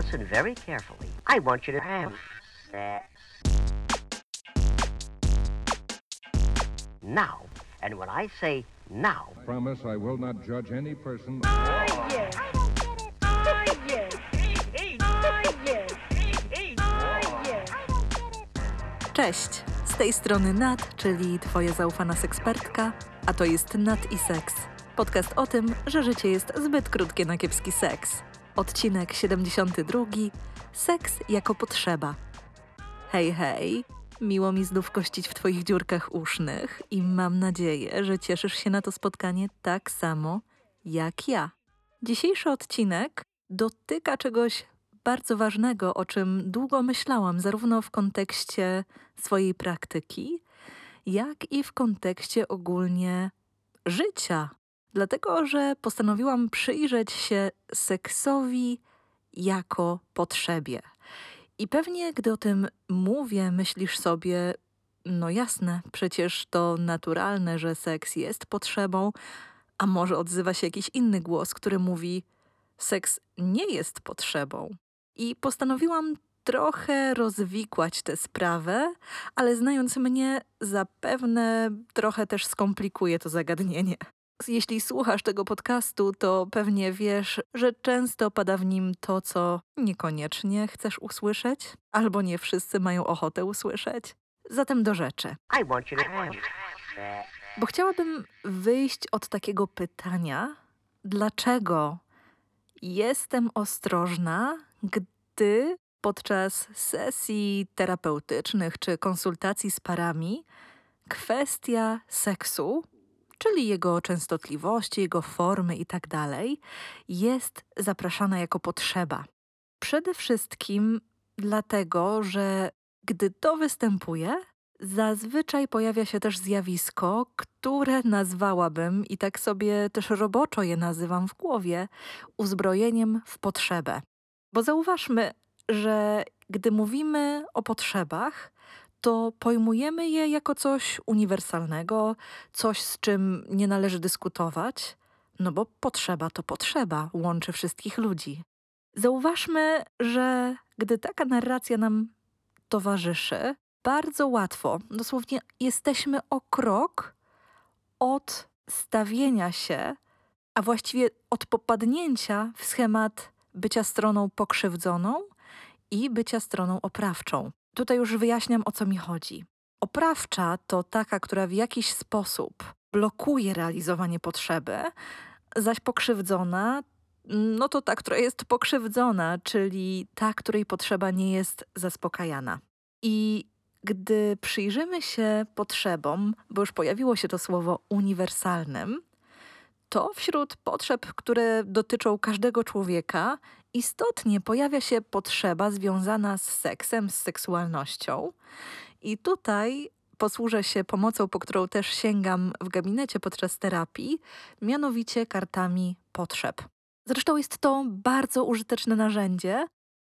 listen very carefully. I want you to have sex. Now. And when I say now, Promise I will not judge any person. Oh, yes. Oh, yes. Oh, yes. Oh, yes. Cześć! Z tej strony Nat, czyli Twoja zaufana sekspertka, a to jest Nat i Seks. Podcast o tym, że życie jest zbyt krótkie na kiepski seks. Odcinek 72. Seks jako potrzeba. Hej, hej! Miło mi znów kościć w Twoich dziurkach usznych i mam nadzieję, że cieszysz się na to spotkanie tak samo jak ja. Dzisiejszy odcinek dotyka czegoś bardzo ważnego, o czym długo myślałam, zarówno w kontekście swojej praktyki, jak i w kontekście ogólnie życia. Dlatego, że postanowiłam przyjrzeć się seksowi jako potrzebie. I pewnie, gdy o tym mówię, myślisz sobie, no jasne, przecież to naturalne, że seks jest potrzebą, a może odzywa się jakiś inny głos, który mówi, seks nie jest potrzebą. I postanowiłam trochę rozwikłać tę sprawę, ale znając mnie, zapewne trochę też skomplikuję to zagadnienie. Jeśli słuchasz tego podcastu, to pewnie wiesz, że często pada w nim to, co niekoniecznie chcesz usłyszeć, albo nie wszyscy mają ochotę usłyszeć. Zatem do rzeczy. Bo chciałabym wyjść od takiego pytania, dlaczego jestem ostrożna, gdy podczas sesji terapeutycznych czy konsultacji z parami kwestia seksu, czyli jego częstotliwości, jego formy itd., jest zapraszana jako potrzeba. Przede wszystkim dlatego, że gdy to występuje, Zazwyczaj pojawia się też zjawisko, które nazwałabym, i tak sobie też roboczo je nazywam w głowie, uzbrojeniem w potrzebę. Bo zauważmy, że gdy mówimy o potrzebach, to pojmujemy je jako coś uniwersalnego, coś z czym nie należy dyskutować, no bo potrzeba to potrzeba, łączy wszystkich ludzi. Zauważmy, że gdy taka narracja nam towarzyszy, bardzo łatwo, dosłownie jesteśmy o krok od stawienia się, a właściwie od popadnięcia w schemat bycia stroną pokrzywdzoną i bycia stroną oprawczą. Tutaj już wyjaśniam o co mi chodzi. Oprawcza to taka, która w jakiś sposób blokuje realizowanie potrzeby, zaś pokrzywdzona no to ta, która jest pokrzywdzona, czyli ta, której potrzeba nie jest zaspokajana. I gdy przyjrzymy się potrzebom, bo już pojawiło się to słowo uniwersalnym, to wśród potrzeb, które dotyczą każdego człowieka, istotnie pojawia się potrzeba związana z seksem, z seksualnością. I tutaj posłużę się pomocą, po którą też sięgam w gabinecie podczas terapii, mianowicie kartami potrzeb. Zresztą jest to bardzo użyteczne narzędzie,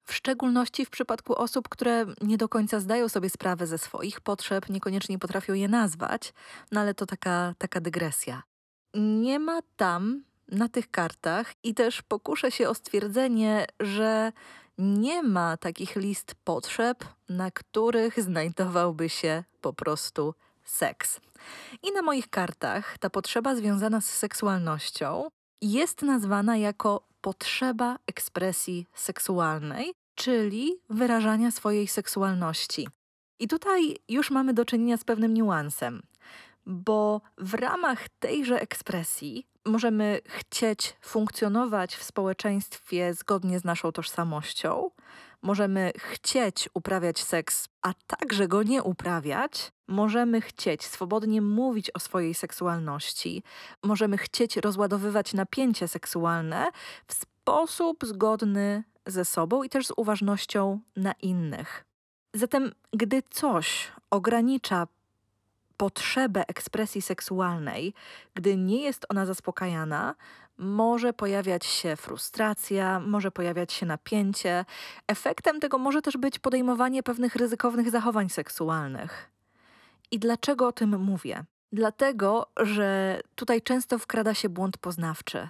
w szczególności w przypadku osób, które nie do końca zdają sobie sprawę ze swoich potrzeb, niekoniecznie potrafią je nazwać, no ale to taka, taka dygresja. Nie ma tam na tych kartach i też pokuszę się o stwierdzenie, że nie ma takich list potrzeb, na których znajdowałby się po prostu seks. I na moich kartach ta potrzeba związana z seksualnością jest nazwana jako potrzeba ekspresji seksualnej, czyli wyrażania swojej seksualności. I tutaj już mamy do czynienia z pewnym niuansem, bo w ramach tejże ekspresji możemy chcieć funkcjonować w społeczeństwie zgodnie z naszą tożsamością, możemy chcieć uprawiać seks, a także go nie uprawiać, możemy chcieć swobodnie mówić o swojej seksualności, możemy chcieć rozładowywać napięcie seksualne w sposób zgodny ze sobą i też z uważnością na innych. Zatem, gdy coś ogranicza potrzebę ekspresji seksualnej, gdy nie jest ona zaspokajana, może pojawiać się frustracja, może pojawiać się napięcie. Efektem tego może też być podejmowanie pewnych ryzykownych zachowań seksualnych. I dlaczego o tym mówię? Dlatego, że tutaj często wkrada się błąd poznawczy.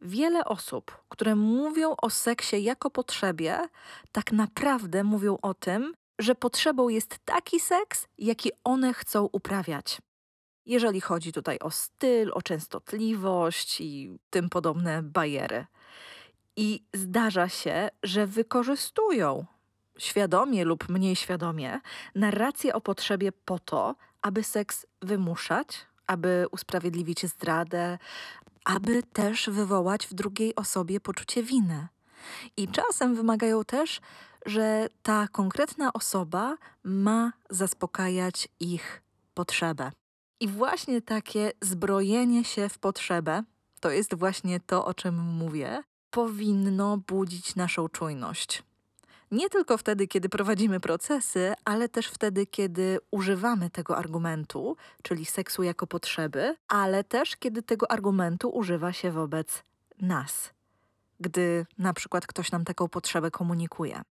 wiele osób, które mówią o seksie jako potrzebie, tak naprawdę mówią o tym, że potrzebą jest taki seks, jaki one chcą uprawiać. Jeżeli chodzi tutaj o styl, o częstotliwość i tym podobne bajery. I zdarza się, że wykorzystują świadomie lub mniej świadomie narrację o potrzebie po to, aby seks wymuszać, aby usprawiedliwić zdradę, aby też wywołać w drugiej osobie poczucie winy. I czasem wymagają też, że ta konkretna osoba ma zaspokajać ich potrzebę. I właśnie takie zbrojenie się w potrzebę to jest właśnie to, o czym mówię powinno budzić naszą czujność. Nie tylko wtedy, kiedy prowadzimy procesy, ale też wtedy, kiedy używamy tego argumentu, czyli seksu jako potrzeby, ale też kiedy tego argumentu używa się wobec nas, gdy na przykład ktoś nam taką potrzebę komunikuje.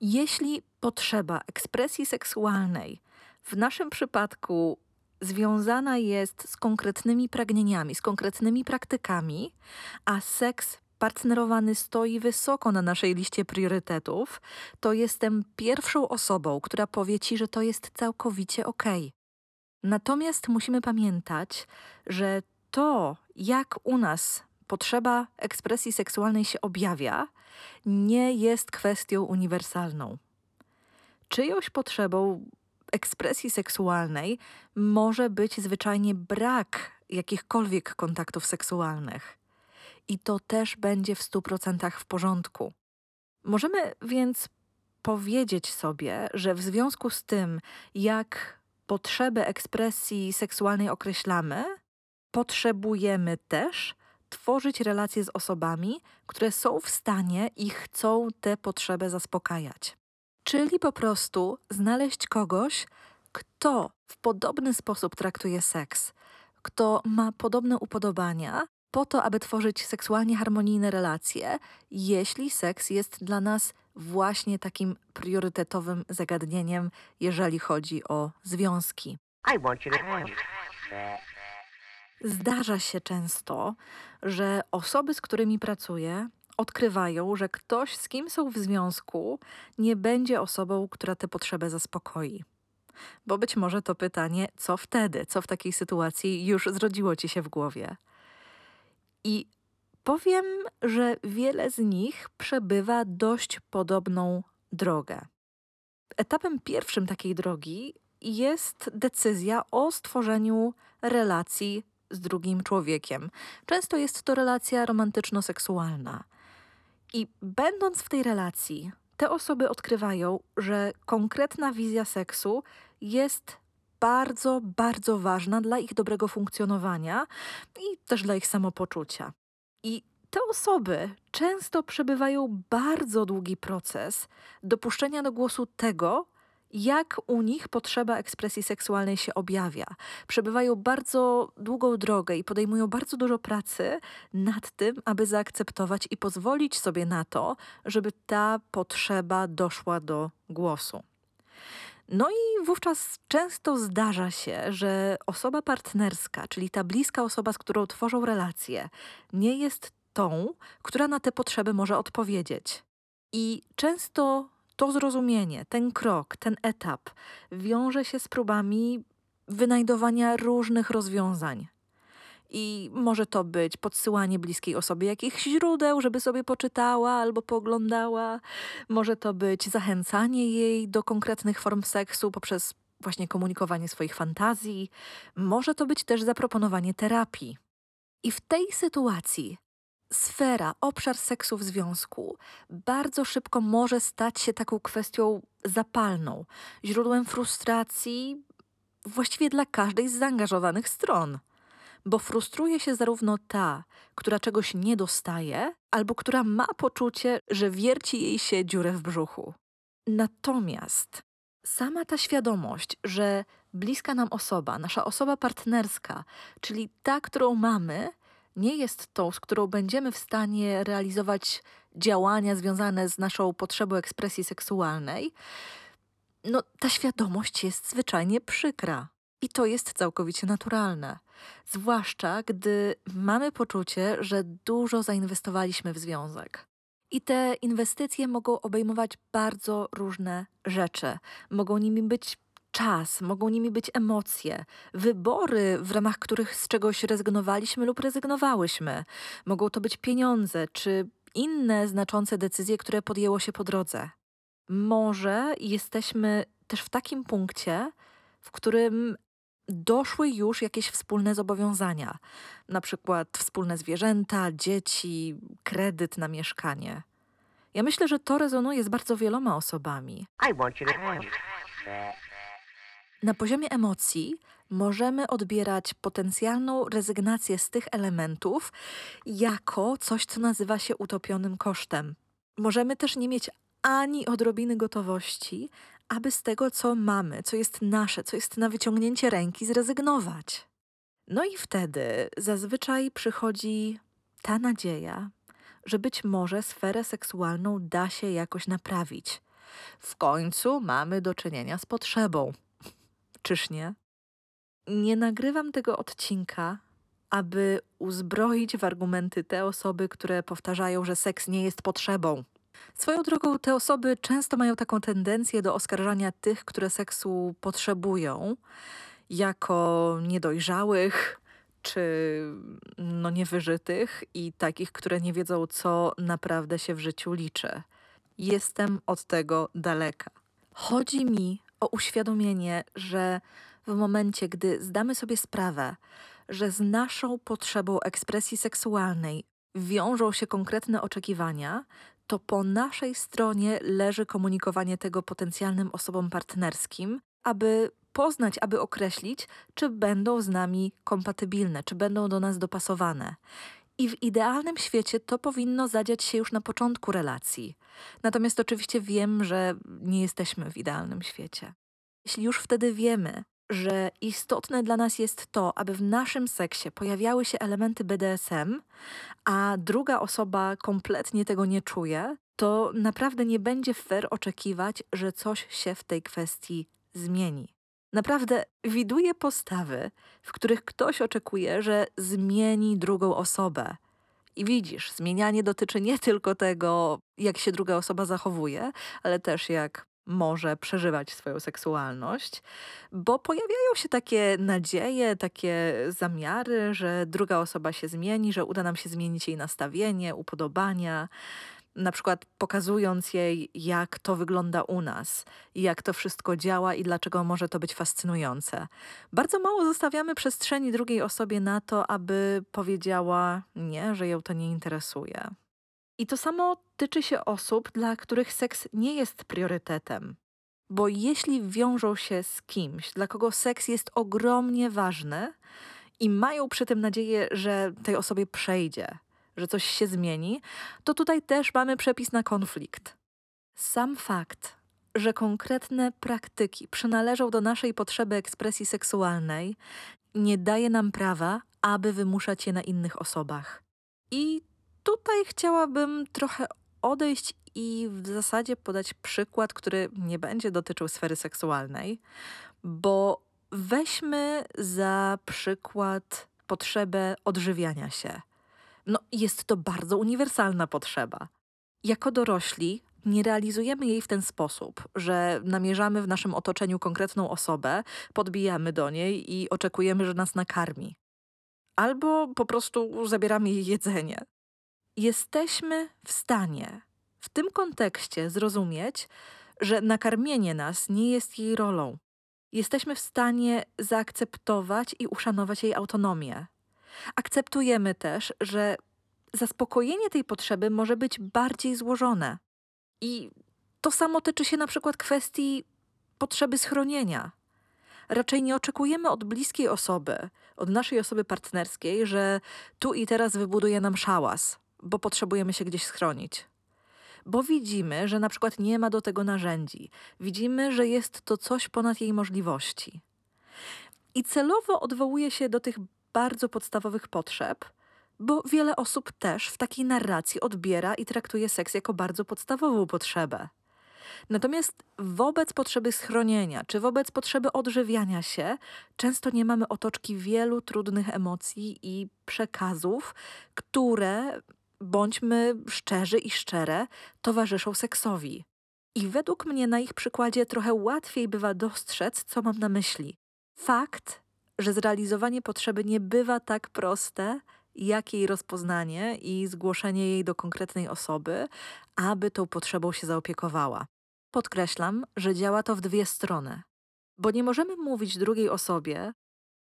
Jeśli potrzeba ekspresji seksualnej w naszym przypadku związana jest z konkretnymi pragnieniami, z konkretnymi praktykami, a seks partnerowany stoi wysoko na naszej liście priorytetów, to jestem pierwszą osobą, która powie ci, że to jest całkowicie ok. Natomiast musimy pamiętać, że to, jak u nas potrzeba ekspresji seksualnej się objawia, nie jest kwestią uniwersalną. Czyjąś potrzebą ekspresji seksualnej może być zwyczajnie brak jakichkolwiek kontaktów seksualnych i to też będzie w 100% w porządku. Możemy więc powiedzieć sobie, że w związku z tym, jak potrzebę ekspresji seksualnej określamy, potrzebujemy też tworzyć relacje z osobami, które są w stanie i chcą tę potrzebę zaspokajać. Czyli po prostu znaleźć kogoś, kto w podobny sposób traktuje seks, kto ma podobne upodobania po to, aby tworzyć seksualnie harmonijne relacje, jeśli seks jest dla nas właśnie takim priorytetowym zagadnieniem, jeżeli chodzi o związki. I want you to. Zdarza się często, że osoby, z którymi pracuję, odkrywają, że ktoś, z kim są w związku, nie będzie osobą, która tę potrzebę zaspokoi. Bo być może to pytanie, co wtedy, co w takiej sytuacji już zrodziło ci się w głowie. I powiem, że wiele z nich przebywa dość podobną drogę. Etapem pierwszym takiej drogi jest decyzja o stworzeniu relacji z drugim człowiekiem. Często jest to relacja romantyczno-seksualna. I będąc w tej relacji, te osoby odkrywają, że konkretna wizja seksu jest bardzo, bardzo ważna dla ich dobrego funkcjonowania i też dla ich samopoczucia. I te osoby często przebywają bardzo długi proces dopuszczenia do głosu tego, jak u nich potrzeba ekspresji seksualnej się objawia. Przebywają bardzo długą drogę i podejmują bardzo dużo pracy nad tym, aby zaakceptować i pozwolić sobie na to, żeby ta potrzeba doszła do głosu. No i wówczas często zdarza się, że osoba partnerska, czyli ta bliska osoba, z którą tworzą relacje, nie jest tą, która na te potrzeby może odpowiedzieć. I często to zrozumienie, ten krok, ten etap wiąże się z próbami wynajdowania różnych rozwiązań. I może to być podsyłanie bliskiej osobie jakichś źródeł, żeby sobie poczytała albo pooglądała. Może to być zachęcanie jej do konkretnych form seksu poprzez właśnie komunikowanie swoich fantazji. Może to być też zaproponowanie terapii. I w tej sytuacji sfera, obszar seksu w związku bardzo szybko może stać się taką kwestią zapalną, źródłem frustracji właściwie dla każdej z zaangażowanych stron. Bo frustruje się zarówno ta, która czegoś nie dostaje, albo która ma poczucie, że wierci jej się dziurę w brzuchu. Natomiast sama ta świadomość, że bliska nam osoba, nasza osoba partnerska, czyli ta, którą mamy, nie jest tą, z którą będziemy w stanie realizować działania związane z naszą potrzebą ekspresji seksualnej, no ta świadomość jest zwyczajnie przykra. I to jest całkowicie naturalne. Zwłaszcza gdy mamy poczucie, że dużo zainwestowaliśmy w związek. I te inwestycje mogą obejmować bardzo różne rzeczy. Mogą nimi być czas, mogą nimi być emocje, wybory, w ramach których z czegoś rezygnowaliśmy lub rezygnowałyśmy. Mogą to być pieniądze czy inne znaczące decyzje, które podjęło się po drodze. Może jesteśmy też w takim punkcie, w którym doszły już jakieś wspólne zobowiązania, na przykład wspólne zwierzęta, dzieci, kredyt na mieszkanie. Ja myślę, że to rezonuje z bardzo wieloma osobami. I want you to have that. Na poziomie emocji możemy odbierać potencjalną rezygnację z tych elementów jako coś, co nazywa się utopionym kosztem. Możemy też nie mieć ani odrobiny gotowości, aby z tego, co mamy, co jest nasze, co jest na wyciągnięcie ręki, zrezygnować. No i wtedy zazwyczaj przychodzi ta nadzieja, że być może sferę seksualną da się jakoś naprawić. W końcu mamy do czynienia z potrzebą. Czyż nie? Nie nagrywam tego odcinka, aby uzbroić w argumenty te osoby, które powtarzają, że seks nie jest potrzebą. Swoją drogą, te osoby często mają taką tendencję do oskarżania tych, które seksu potrzebują, jako niedojrzałych czy no niewyżytych i takich, które nie wiedzą, co naprawdę się w życiu liczy. Jestem od tego daleka. Chodzi mi o uświadomienie, że w momencie, gdy zdamy sobie sprawę, że z naszą potrzebą ekspresji seksualnej wiążą się konkretne oczekiwania, to po naszej stronie leży komunikowanie tego potencjalnym osobom partnerskim, aby poznać, aby określić, czy będą z nami kompatybilne, czy będą do nas dopasowane. I w idealnym świecie to powinno zadziać się już na początku relacji. Natomiast oczywiście wiem, że nie jesteśmy w idealnym świecie. Jeśli już wtedy wiemy, że istotne dla nas jest to, aby w naszym seksie pojawiały się elementy BDSM, a druga osoba kompletnie tego nie czuje, to naprawdę nie będzie fair oczekiwać, że coś się w tej kwestii zmieni. Naprawdę widuję postawy, w których ktoś oczekuje, że zmieni drugą osobę. I widzisz, zmienianie dotyczy nie tylko tego, jak się druga osoba zachowuje, ale też jak może przeżywać swoją seksualność, bo pojawiają się takie nadzieje, takie zamiary, że druga osoba się zmieni, że uda nam się zmienić jej nastawienie, upodobania na przykład pokazując jej, jak to wygląda u nas, jak to wszystko działa i dlaczego może to być fascynujące. Bardzo mało zostawiamy przestrzeni drugiej osobie na to, aby powiedziała nie, że ją to nie interesuje. I to samo tyczy się osób, dla których seks nie jest priorytetem. Bo jeśli wiążą się z kimś, dla kogo seks jest ogromnie ważny i mają przy tym nadzieję, że tej osobie przejdzie, że coś się zmieni, to tutaj też mamy przepis na konflikt. Sam fakt, że konkretne praktyki przynależą do naszej potrzeby ekspresji seksualnej, nie daje nam prawa, aby wymuszać je na innych osobach. I tutaj chciałabym trochę odejść i w zasadzie podać przykład, który nie będzie dotyczył sfery seksualnej, bo weźmy za przykład potrzebę odżywiania się. No, jest to bardzo uniwersalna potrzeba. Jako dorośli nie realizujemy jej w ten sposób, że namierzamy w naszym otoczeniu konkretną osobę, podbijamy do niej i oczekujemy, że nas nakarmi. Albo po prostu zabieramy jej jedzenie. Jesteśmy w stanie w tym kontekście zrozumieć, że nakarmienie nas nie jest jej rolą. Jesteśmy w stanie zaakceptować i uszanować jej autonomię. Akceptujemy też, że zaspokojenie tej potrzeby może być bardziej złożone. I to samo tyczy się na przykład kwestii potrzeby schronienia. Raczej nie oczekujemy od bliskiej osoby, od naszej osoby partnerskiej, że tu i teraz wybuduje nam szałas, bo potrzebujemy się gdzieś schronić. Bo widzimy, że na przykład nie ma do tego narzędzi, widzimy, że jest to coś ponad jej możliwości. I celowo odwołuje się do tych bardzo podstawowych potrzeb, bo wiele osób też w takiej narracji odbiera i traktuje seks jako bardzo podstawową potrzebę. Natomiast wobec potrzeby schronienia czy wobec potrzeby odżywiania się, często nie mamy otoczki wielu trudnych emocji i przekazów, które, bądźmy szczerzy i szczere, towarzyszą seksowi. I według mnie na ich przykładzie trochę łatwiej bywa dostrzec, co mam na myśli. Fakt, że zrealizowanie potrzeby nie bywa tak proste, jak jej rozpoznanie i zgłoszenie jej do konkretnej osoby, aby tą potrzebą się zaopiekowała. Podkreślam, że działa to w dwie strony, bo nie możemy mówić drugiej osobie,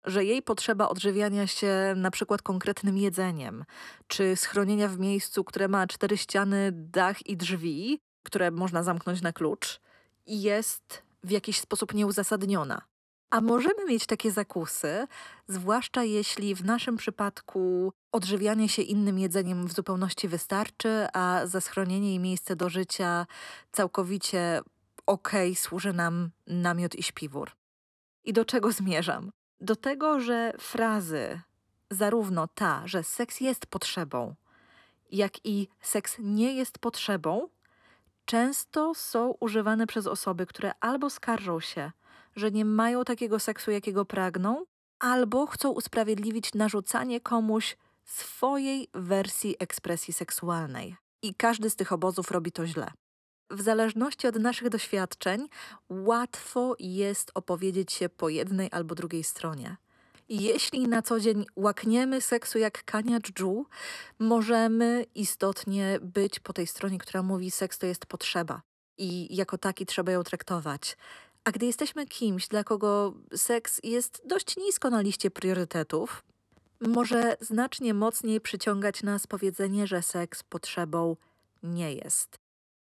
że jej potrzeba odżywiania się na przykład konkretnym jedzeniem, czy schronienia w miejscu, które ma cztery ściany, dach i drzwi, które można zamknąć na klucz, jest w jakiś sposób nieuzasadniona. A możemy mieć takie zakusy, zwłaszcza jeśli w naszym przypadku odżywianie się innym jedzeniem w zupełności wystarczy, a za schronienie i miejsce do życia całkowicie okej okay, służy nam namiot i śpiwór. I do czego zmierzam? Do tego, że frazy, zarówno ta, że seks jest potrzebą, jak i seks nie jest potrzebą, często są używane przez osoby, które albo skarżą się, że nie mają takiego seksu, jakiego pragną, albo chcą usprawiedliwić narzucanie komuś swojej wersji ekspresji seksualnej. I każdy z tych obozów robi to źle. W zależności od naszych doświadczeń, łatwo jest opowiedzieć się po jednej albo drugiej stronie. Jeśli na co dzień łakniemy seksu jak kania dżdżu, możemy istotnie być po tej stronie, która mówi seks to jest potrzeba i jako taki trzeba ją traktować. A gdy jesteśmy kimś, dla kogo seks jest dość nisko na liście priorytetów, może znacznie mocniej przyciągać nas powiedzenie, że seks potrzebą nie jest.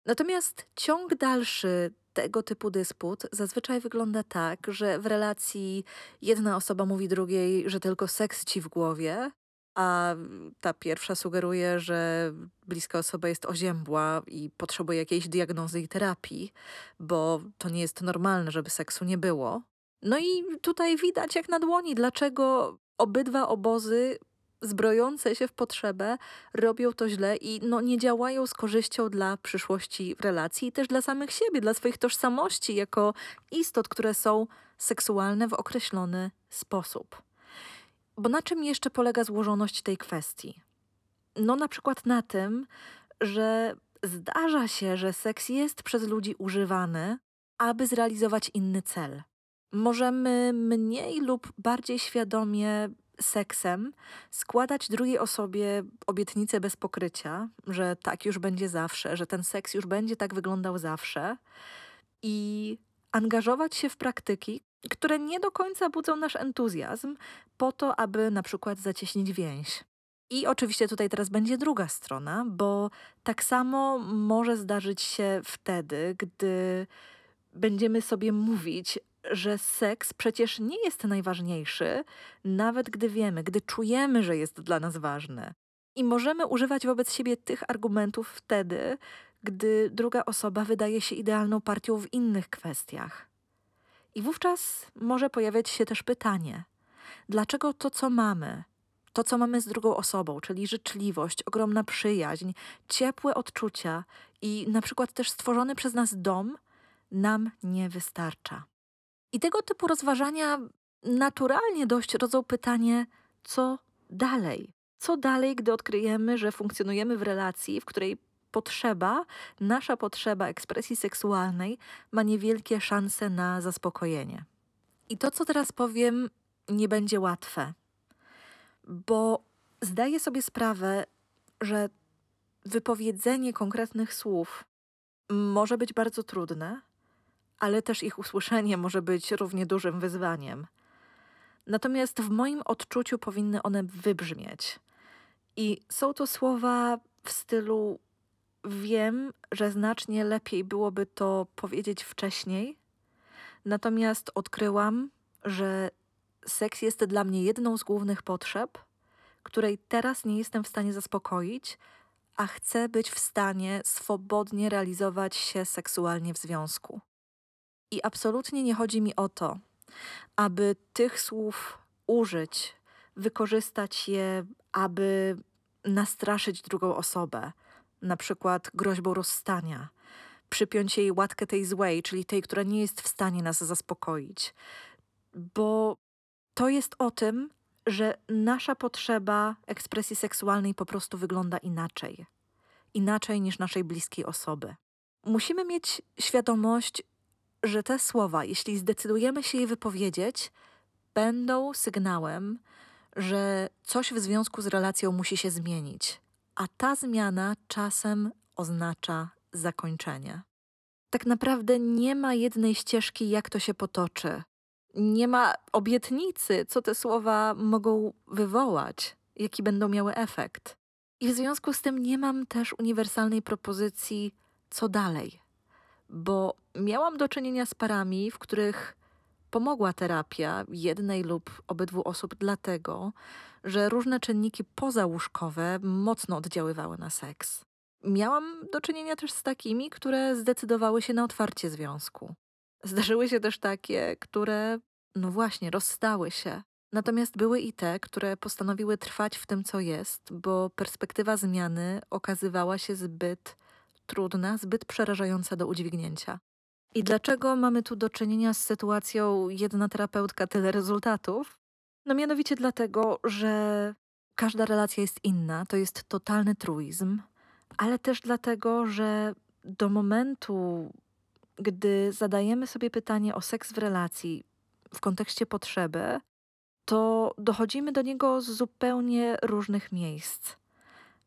Natomiast ciąg dalszy tego typu dysput zazwyczaj wygląda tak, że w relacji jedna osoba mówi drugiej, że tylko seks ci w głowie, a ta pierwsza sugeruje, że bliska osoba jest oziębła i potrzebuje jakiejś diagnozy i terapii, bo to nie jest normalne, żeby seksu nie było. No i tutaj widać jak na dłoni, dlaczego obydwa obozy zbrojące się w potrzebę robią to źle i no, nie działają z korzyścią dla przyszłości relacji i też dla samych siebie, dla swoich tożsamości jako istot, które są seksualne w określony sposób. Bo na czym jeszcze polega złożoność tej kwestii? No, na przykład na tym, że zdarza się, że seks jest przez ludzi używany, aby zrealizować inny cel. Możemy mniej lub bardziej świadomie seksem składać drugiej osobie obietnicę bez pokrycia, że tak już będzie zawsze, że ten seks już będzie tak wyglądał zawsze i angażować się w praktyki, które nie do końca budzą nasz entuzjazm, po to, aby na przykład zacieśnić więź. I oczywiście tutaj teraz będzie druga strona, bo tak samo może zdarzyć się wtedy, gdy będziemy sobie mówić, że seks przecież nie jest najważniejszy, nawet gdy wiemy, gdy czujemy, że jest dla nas ważny. I możemy używać wobec siebie tych argumentów wtedy, gdy druga osoba wydaje się idealną partią w innych kwestiach. I wówczas może pojawiać się też pytanie: dlaczego to, co mamy, to, co mamy z drugą osobą, czyli życzliwość, ogromna przyjaźń, ciepłe odczucia i na przykład też stworzony przez nas dom, nam nie wystarcza? I tego typu rozważania naturalnie dość rodzą pytanie, co dalej? Co dalej, gdy odkryjemy, że funkcjonujemy w relacji, w której potrzeba, nasza potrzeba ekspresji seksualnej ma niewielkie szanse na zaspokojenie. I to, co teraz powiem, nie będzie łatwe, bo zdaję sobie sprawę, że wypowiedzenie konkretnych słów może być bardzo trudne, ale też ich usłyszenie może być równie dużym wyzwaniem. Natomiast w moim odczuciu powinny one wybrzmieć. I są to słowa w stylu: Wiem, że znacznie lepiej byłoby to powiedzieć wcześniej, natomiast odkryłam, że seks jest dla mnie jedną z głównych potrzeb, której teraz nie jestem w stanie zaspokoić, a chcę być w stanie swobodnie realizować się seksualnie w związku. I absolutnie nie chodzi mi o to, aby tych słów użyć, wykorzystać je, aby nastraszyć drugą osobę, na przykład groźbą rozstania, przypiąć jej łatkę tej złej, czyli tej, która nie jest w stanie nas zaspokoić. Bo to jest o tym, że nasza potrzeba ekspresji seksualnej po prostu wygląda inaczej. Inaczej niż naszej bliskiej osoby. Musimy mieć świadomość, że te słowa, jeśli zdecydujemy się je wypowiedzieć, będą sygnałem, że coś w związku z relacją musi się zmienić, a ta zmiana czasem oznacza zakończenie. Tak naprawdę nie ma jednej ścieżki, jak to się potoczy. Nie ma obietnicy, co te słowa mogą wywołać, jaki będą miały efekt. I w związku z tym nie mam też uniwersalnej propozycji, co dalej. Bo miałam do czynienia z parami, w których pomogła terapia jednej lub obydwu osób, dlatego, że różne czynniki pozałóżkowe mocno oddziaływały na seks. Miałam do czynienia też z takimi, które zdecydowały się na otwarcie związku. Zdarzyły się też takie, które, no właśnie, rozstały się. Natomiast były i te, które postanowiły trwać w tym, co jest, bo perspektywa zmiany okazywała się zbyt trudna, zbyt przerażająca do udźwignięcia. I dlaczego mamy tu do czynienia z sytuacją jedna terapeutka, tyle rezultatów? No mianowicie dlatego, że każda relacja jest inna, to jest totalny truizm, ale też dlatego, że do momentu, gdy zadajemy sobie pytanie o seks w relacji w kontekście potrzeby, to dochodzimy do niego z zupełnie różnych miejsc.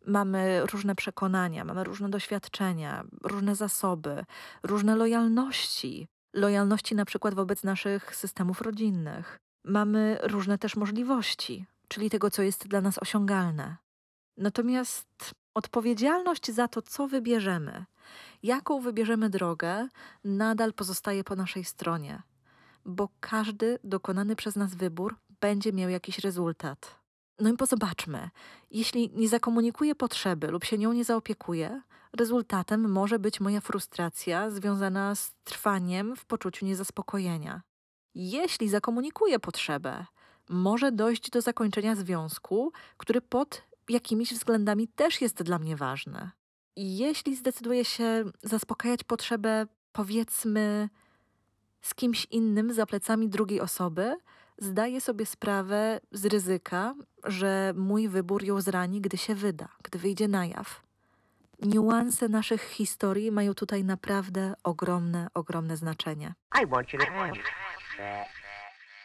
Mamy różne przekonania, mamy różne doświadczenia, różne zasoby, różne lojalności. Lojalności na przykład wobec naszych systemów rodzinnych. Mamy różne też możliwości, czyli tego, co jest dla nas osiągalne. Natomiast odpowiedzialność za to, co wybierzemy, jaką wybierzemy drogę, nadal pozostaje po naszej stronie, bo każdy dokonany przez nas wybór będzie miał jakiś rezultat. No i pozobaczmy, jeśli nie zakomunikuję potrzeby lub się nią nie zaopiekuję, rezultatem może być moja frustracja związana z trwaniem w poczuciu niezaspokojenia. Jeśli zakomunikuję potrzebę, może dojść do zakończenia związku, który pod jakimiś względami też jest dla mnie ważny. Jeśli zdecyduję się zaspokajać potrzebę, powiedzmy, z kimś innym za plecami drugiej osoby, zdaję sobie sprawę z ryzyka, że mój wybór ją zrani, gdy się wyda, gdy wyjdzie na jaw. Niuanse naszych historii mają tutaj naprawdę ogromne, ogromne znaczenie. I want you to.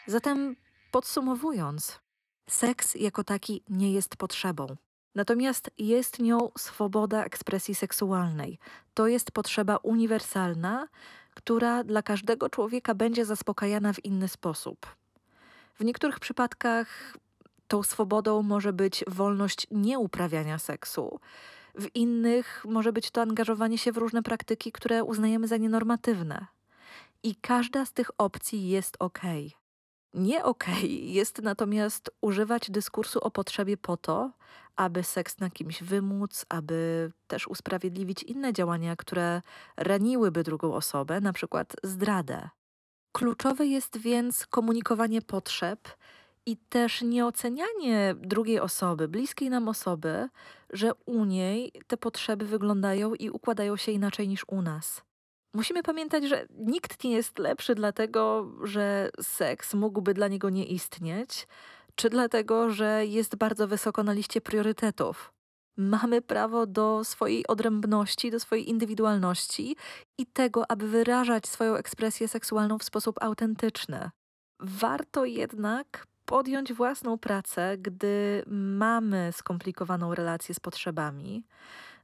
Zatem podsumowując, seks jako taki nie jest potrzebą. Natomiast jest nią swoboda ekspresji seksualnej. To jest potrzeba uniwersalna, która dla każdego człowieka będzie zaspokajana w inny sposób. W niektórych przypadkach tą swobodą może być wolność nieuprawiania seksu. W innych może być to angażowanie się w różne praktyki, które uznajemy za nienormatywne. I każda z tych opcji jest ok. Nie ok jest natomiast używać dyskursu o potrzebie po to, aby seks na kimś wymóc, aby też usprawiedliwić inne działania, które raniłyby drugą osobę, na przykład zdradę. Kluczowe jest więc komunikowanie potrzeb i też nieocenianie drugiej osoby, bliskiej nam osoby, że u niej te potrzeby wyglądają i układają się inaczej niż u nas. Musimy pamiętać, że nikt nie jest lepszy dlatego, że seks mógłby dla niego nie istnieć, czy dlatego, że jest bardzo wysoko na liście priorytetów. Mamy prawo do swojej odrębności, do swojej indywidualności i tego, aby wyrażać swoją ekspresję seksualną w sposób autentyczny. Warto jednak podjąć własną pracę, gdy mamy skomplikowaną relację z potrzebami,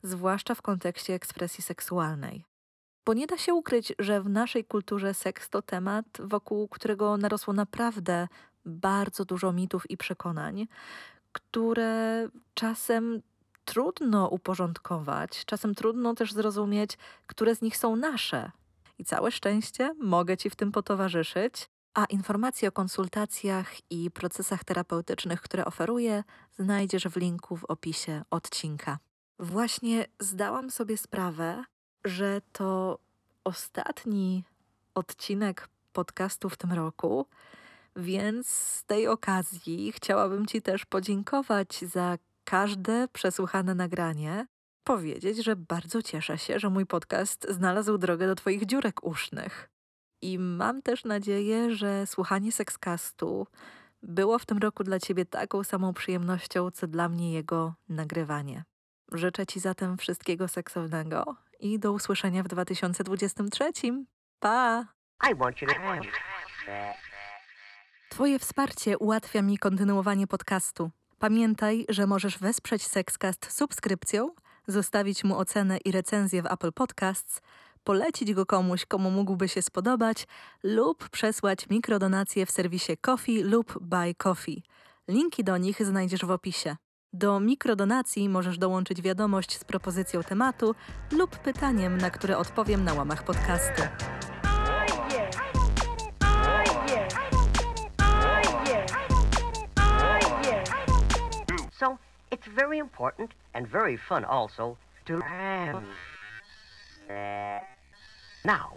zwłaszcza w kontekście ekspresji seksualnej. Bo nie da się ukryć, że w naszej kulturze seks to temat, wokół którego narosło naprawdę bardzo dużo mitów i przekonań, które czasem trudno uporządkować, czasem trudno też zrozumieć, które z nich są nasze. I całe szczęście mogę Ci w tym potowarzyszyć, a informacje o konsultacjach i procesach terapeutycznych, które oferuję, znajdziesz w linku w opisie odcinka. Właśnie zdałam sobie sprawę, że to ostatni odcinek podcastu w tym roku, więc z tej okazji chciałabym Ci też podziękować za każde przesłuchane nagranie, powiedzieć, że bardzo cieszę się, że mój podcast znalazł drogę do Twoich dziurek usznych. I mam też nadzieję, że słuchanie Sexcastu było w tym roku dla Ciebie taką samą przyjemnością, co dla mnie jego nagrywanie. Życzę Ci zatem wszystkiego seksownego i do usłyszenia w 2023. Pa! I want you to have that. Twoje wsparcie ułatwia mi kontynuowanie podcastu. Pamiętaj, że możesz wesprzeć Sexcast subskrypcją, zostawić mu ocenę i recenzję w Apple Podcasts, polecić go komuś, komu mógłby się spodobać lub przesłać mikrodonacje w serwisie Coffee lub Buy Coffee. Linki do nich znajdziesz w opisie. Do mikrodonacji możesz dołączyć wiadomość z propozycją tematu lub pytaniem, na które odpowiem na łamach podcastu. So it's very important and very fun also to. Now,